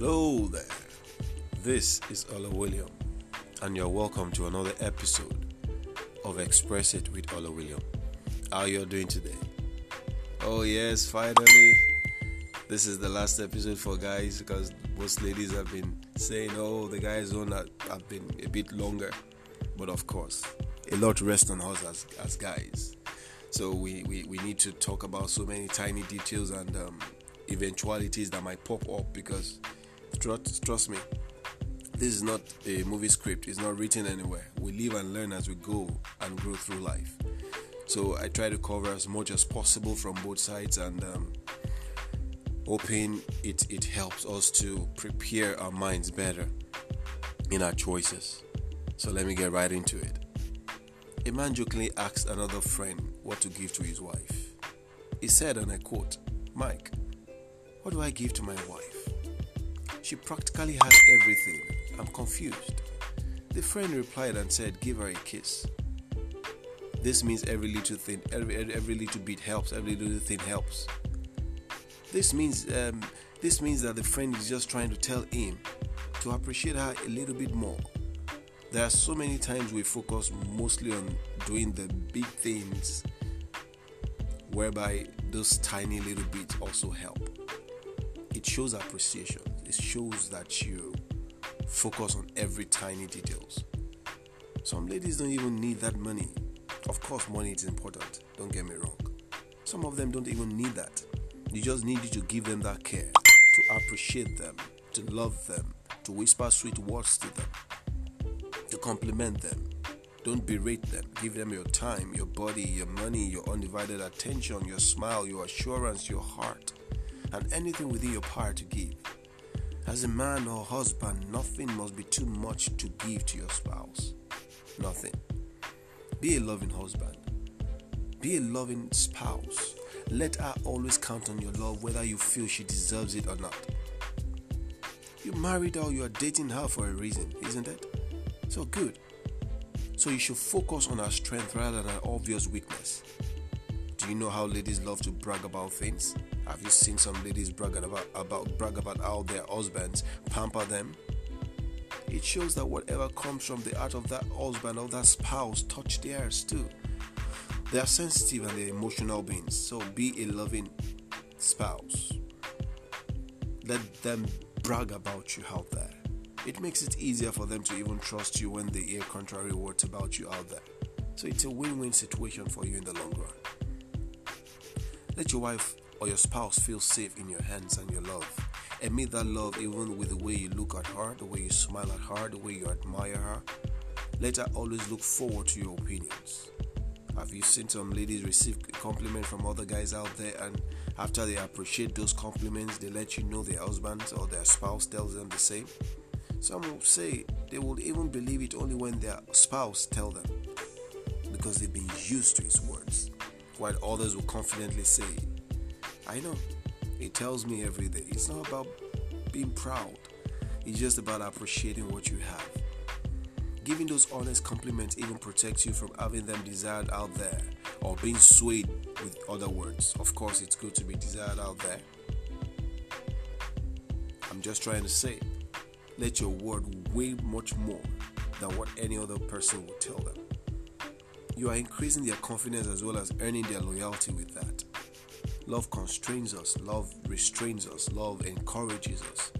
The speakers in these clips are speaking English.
Hello there. This is Ola William, and you're welcome to another episode of Express It with Ola William. How you doing today? Oh yes, finally. This is the last episode for guys because most ladies have been saying, "Oh, the guys on have been a bit longer," but of course, a lot rests on us as as guys. So we, we, we need to talk about so many tiny details and um, eventualities that might pop up because trust, trust me, this is not a movie script, it's not written anywhere. We live and learn as we go and grow through life. So I try to cover as much as possible from both sides and um, hoping it, it helps us to prepare our minds better in our choices. So let me get right into it. A man jokingly asked another friend what to give to his wife. He said, and I quote, Mike, what do I give to my wife? She practically has everything. I'm confused. The friend replied and said, Give her a kiss. This means every little thing, every, every little bit helps, every little thing helps. This means um, this means that the friend is just trying to tell him to appreciate her a little bit more. There are so many times we focus mostly on doing the big things, whereby those tiny little bits also help. It shows appreciation. It shows that you focus on every tiny details. Some ladies don't even need that money. Of course, money is important. Don't get me wrong. Some of them don't even need that. You just need you to give them that care, to appreciate them, to love them, to whisper sweet words to them, to compliment them. Don't berate them. Give them your time, your body, your money, your undivided attention, your smile, your assurance, your heart, and anything within your power to give. As a man or husband, nothing must be too much to give to your spouse. Nothing. Be a loving husband. Be a loving spouse. Let her always count on your love whether you feel she deserves it or not. You married her you are dating her for a reason, isn't it? So good. So you should focus on her strength rather than her obvious weakness. Do you know how ladies love to brag about things? Have you seen some ladies brag about, about brag about how their husbands pamper them? It shows that whatever comes from the heart of that husband or that spouse touch theirs too. They are sensitive and they're emotional beings, so be a loving spouse. Let them brag about you out there. It makes it easier for them to even trust you when they hear contrary words about you out there. So it's a win win situation for you in the long run. Let your wife or your spouse feel safe in your hands and your love. And Admit that love even with the way you look at her, the way you smile at her, the way you admire her. Let her always look forward to your opinions. Have you seen some ladies receive compliments from other guys out there and after they appreciate those compliments, they let you know their husband or their spouse tells them the same? Some will say they will even believe it only when their spouse tell them because they've been used to his words. While others will confidently say, I know, it tells me every day. It's not about being proud, it's just about appreciating what you have. Giving those honest compliments even protects you from having them desired out there or being swayed with other words. Of course, it's good to be desired out there. I'm just trying to say, let your word weigh much more than what any other person would tell them. You are increasing their confidence as well as earning their loyalty with that. Love constrains us, love restrains us, love encourages us.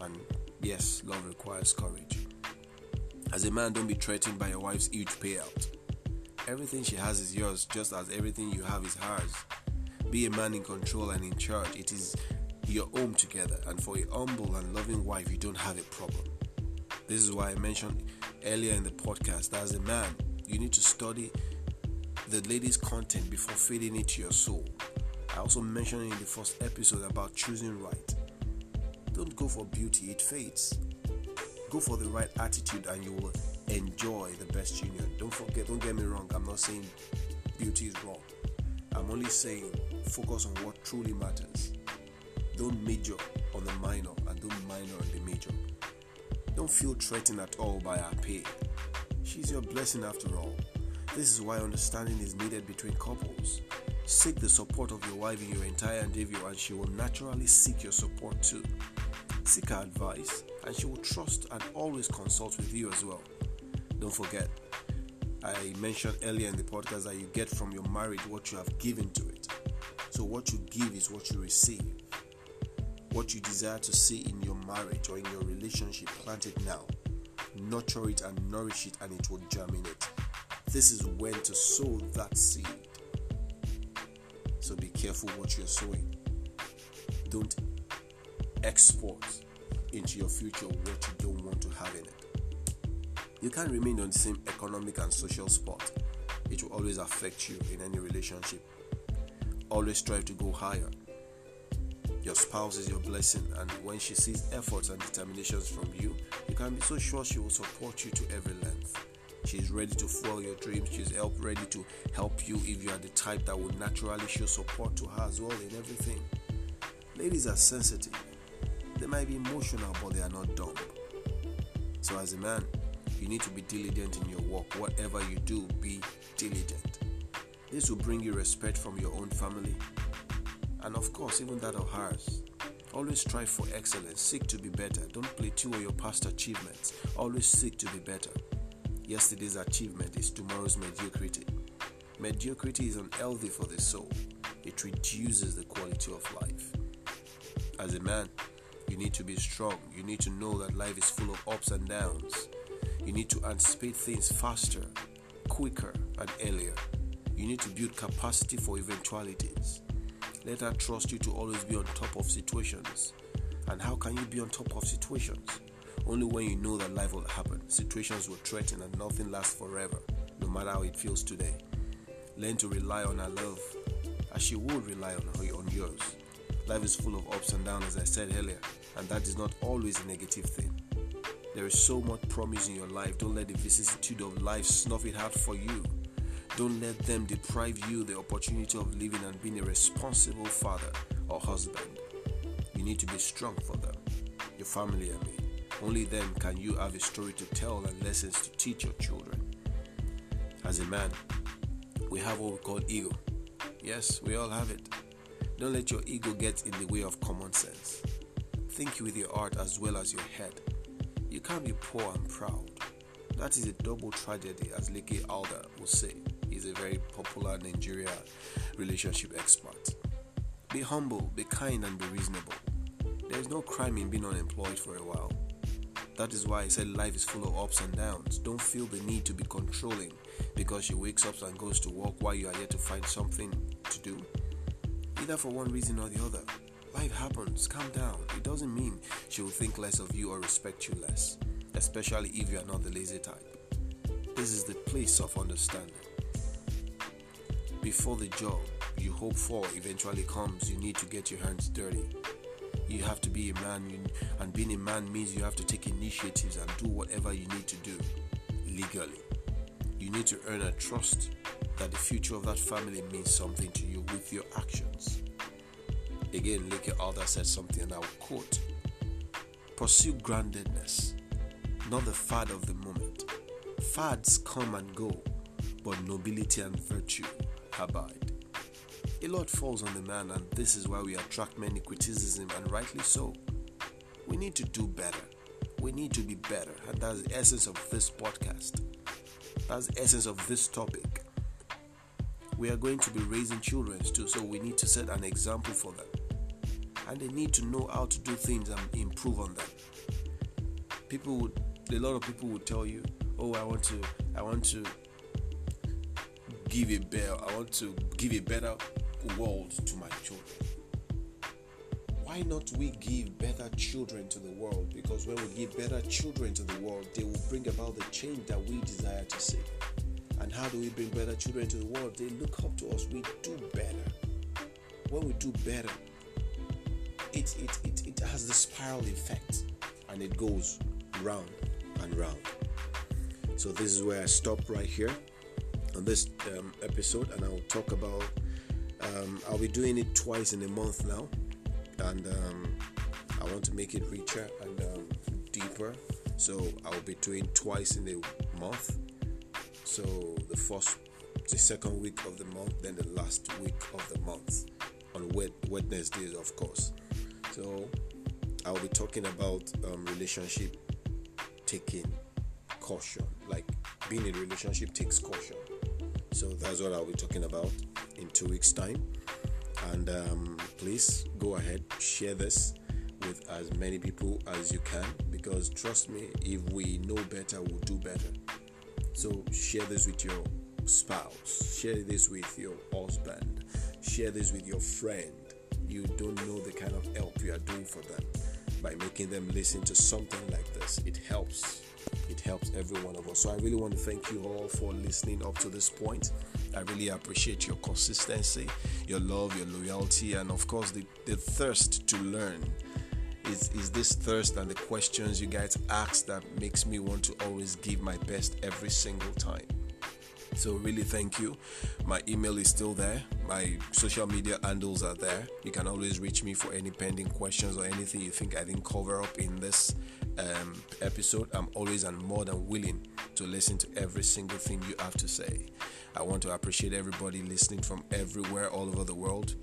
And yes, love requires courage. As a man, don't be threatened by your wife's huge payout. Everything she has is yours, just as everything you have is hers. Be a man in control and in charge. It is your home together, and for a humble and loving wife, you don't have a problem. This is why I mentioned earlier in the podcast that as a man, you need to study the lady's content before feeding it to your soul. I also mentioned in the first episode about choosing right. Don't go for beauty, it fades. Go for the right attitude and you will enjoy the best union. Don't forget, don't get me wrong, I'm not saying beauty is wrong. I'm only saying focus on what truly matters. Don't major on the minor and don't minor on the major. Don't feel threatened at all by her pay. She's your blessing after all. This is why understanding is needed between couples. Seek the support of your wife in your entire endeavor, and she will naturally seek your support too. seek her advice, and she will trust and always consult with you as well. Don't forget, I mentioned earlier in the podcast that you get from your marriage what you have given to it. So, what you give is what you receive. What you desire to see in your marriage or in your relationship, plant it now. Nurture it and nourish it, and it will germinate. This is when to sow that seed. So, be careful what you're sowing. Don't export into your future what you don't want to have in it. You can't remain on the same economic and social spot. It will always affect you in any relationship. Always strive to go higher. Your spouse is your blessing, and when she sees efforts and determinations from you, you can be so sure she will support you to every length. She is ready to fuel your dreams. She is help, ready to help you if you are the type that would naturally show support to her as well in everything. Ladies are sensitive. They might be emotional, but they are not dumb. So, as a man, you need to be diligent in your work. Whatever you do, be diligent. This will bring you respect from your own family and, of course, even that of hers. Always strive for excellence. Seek to be better. Don't plateau on your past achievements. Always seek to be better. Yesterday's achievement is tomorrow's mediocrity. Mediocrity is unhealthy for the soul, it reduces the quality of life. As a man, you need to be strong. You need to know that life is full of ups and downs. You need to anticipate things faster, quicker, and earlier. You need to build capacity for eventualities. Let her trust you to always be on top of situations. And how can you be on top of situations? Only when you know that life will happen. Situations will threaten and nothing lasts forever, no matter how it feels today. Learn to rely on her love as she would rely on, her, on yours. Life is full of ups and downs, as I said earlier, and that is not always a negative thing. There is so much promise in your life. Don't let the vicissitude of life snuff it out for you. Don't let them deprive you the opportunity of living and being a responsible father or husband. You need to be strong for them, your family, and mean. Only then can you have a story to tell and lessons to teach your children. As a man, we have what we call ego. Yes, we all have it. Don't let your ego get in the way of common sense. Think with your heart as well as your head. You can't be poor and proud. That is a double tragedy, as Leke Alder will say. He's a very popular Nigeria relationship expert. Be humble, be kind, and be reasonable. There is no crime in being unemployed for a while. That is why I said life is full of ups and downs. Don't feel the need to be controlling because she wakes up and goes to work while you are yet to find something to do. Either for one reason or the other. Life happens, calm down. It doesn't mean she will think less of you or respect you less, especially if you are not the lazy type. This is the place of understanding. Before the job you hope for eventually comes, you need to get your hands dirty. You have to be a man, and being a man means you have to take initiatives and do whatever you need to do legally. You need to earn a trust that the future of that family means something to you with your actions. Again, Leke Alder said something, and I will quote Pursue groundedness, not the fad of the moment. Fads come and go, but nobility and virtue abide. A lot falls on the man, and this is why we attract many criticism, and rightly so. We need to do better. We need to be better, and that's the essence of this podcast. That's the essence of this topic. We are going to be raising children too, so we need to set an example for them and they need to know how to do things and improve on them. People would, a lot of people would tell you, "Oh, I want to, I want to give a better, I want to give a better world to my children." Why not we give better children to the world? Because when we give better children to the world, they will bring about the change that we desire to see. And how do we bring better children to the world? They look up to us. We do better. When we do better, it, it, it, it has the spiral effect and it goes round and round. So, this is where I stop right here on this um, episode, and I'll talk about. Um, I'll be doing it twice in a month now, and um, I want to make it richer and um, deeper. So, I'll be doing twice in a month. So, the first, the second week of the month, then the last week of the month on Wednesdays, of course. So I'll be talking about um, relationship taking caution. Like being in a relationship takes caution. So that's what I'll be talking about two weeks' time. And um, please go ahead, share this with as many people as you can because trust me, if we know better, we'll do better. So share this with your spouse, share this with your husband, share this with your friend. You don't know the kind of help you are doing for them by making them listen to something like this. It helps. It helps every one of us. So I really want to thank you all for listening up to this point. I really appreciate your consistency, your love, your loyalty, and of course the, the thirst to learn. Is, is this thirst and the questions you guys ask that makes me want to always give my best every single time. So, really, thank you. My email is still there. My social media handles are there. You can always reach me for any pending questions or anything you think I didn't cover up in this um, episode. I'm always and more than willing to listen to every single thing you have to say. I want to appreciate everybody listening from everywhere, all over the world.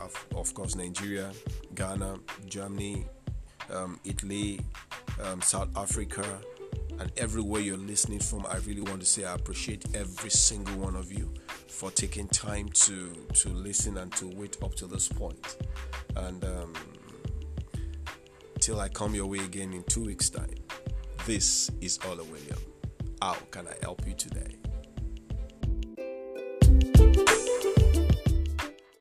Of, of course, Nigeria, Ghana, Germany, um, Italy, um, South Africa, and everywhere you're listening from, I really want to say I appreciate every single one of you for taking time to to listen and to wait up to this point. And um, till I come your way again in two weeks' time, this is Ola William. How can I help you today?